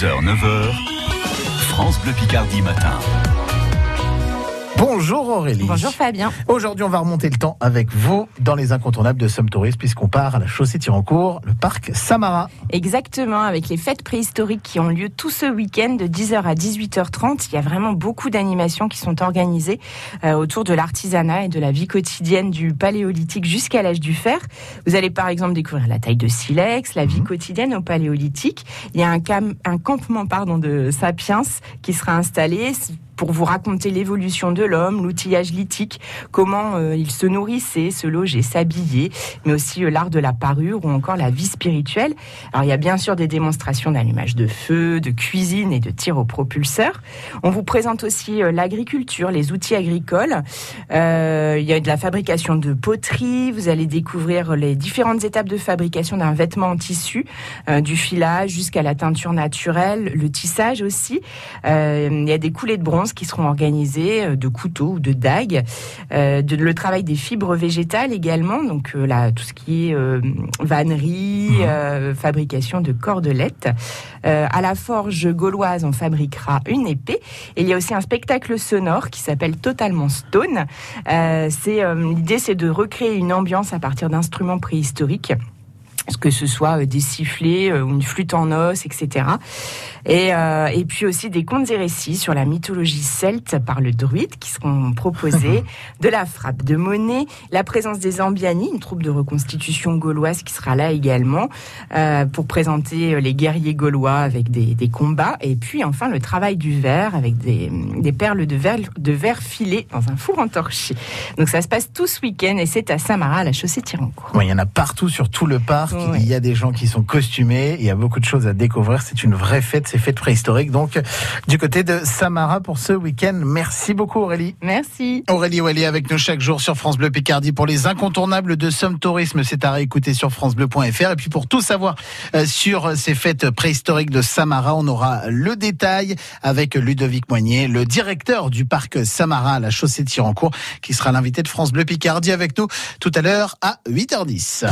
6h, 9h, France Bleu Picardie matin. Bonjour Aurélie. Bonjour Fabien. Aujourd'hui, on va remonter le temps avec vous dans les incontournables de Somme Touriste puisqu'on part à la chaussée Tirancourt, le parc Samara. Exactement, avec les fêtes préhistoriques qui ont lieu tout ce week-end de 10h à 18h30. Il y a vraiment beaucoup d'animations qui sont organisées euh, autour de l'artisanat et de la vie quotidienne du paléolithique jusqu'à l'âge du fer. Vous allez par exemple découvrir la taille de silex, la vie quotidienne au paléolithique. Il y a un, cam- un campement pardon, de sapiens qui sera installé pour vous raconter l'évolution de l'homme, l'outillage lithique, comment euh, il se nourrissait, se logeait, s'habillait, mais aussi euh, l'art de la parure ou encore la vie spirituelle. Alors il y a bien sûr des démonstrations d'allumage de feu, de cuisine et de tir au propulseur. On vous présente aussi euh, l'agriculture, les outils agricoles. Il y a de la fabrication de poterie. Vous allez découvrir les différentes étapes de fabrication d'un vêtement en tissu, du filage jusqu'à la teinture naturelle, le tissage aussi. Il y a des coulées de bronze qui seront organisées, euh, de couteaux ou de dagues, euh, de, le travail des fibres végétales également, donc euh, là, tout ce qui est vannerie, euh, fabrication de cordelettes. À la forge gauloise, on fabriquera une épée. Et il y a aussi un spectacle sonore qui s'appelle Totalement Stone. C'est l'idée, c'est de recréer une ambiance à partir d'instruments préhistoriques que ce soit euh, des sifflets euh, ou une flûte en os, etc. Et, euh, et puis aussi des contes et récits sur la mythologie celte par le druide qui seront proposés, de la frappe de monnaie, la présence des Ambiani, une troupe de reconstitution gauloise qui sera là également euh, pour présenter euh, les guerriers gaulois avec des, des combats, et puis enfin le travail du verre avec des, des perles de verre, de verre filées dans un four entorché. Donc ça se passe tout ce week-end et c'est à Samara, à la chaussée Tirancourt. Ouais, il y en a partout sur tout le parc. Ouais. Il y a des gens qui sont costumés. Il y a beaucoup de choses à découvrir. C'est une vraie fête, ces fêtes préhistoriques. Donc, du côté de Samara pour ce week-end. Merci beaucoup Aurélie. Merci. Aurélie Ouellet avec nous chaque jour sur France Bleu Picardie pour les incontournables de Somme Tourisme. C'est à réécouter sur francebleu.fr. Et puis pour tout savoir euh, sur ces fêtes préhistoriques de Samara, on aura le détail avec Ludovic Moignet, le directeur du parc Samara à la chaussée de Tirancourt, qui sera l'invité de France Bleu Picardie avec nous tout à l'heure à 8h10.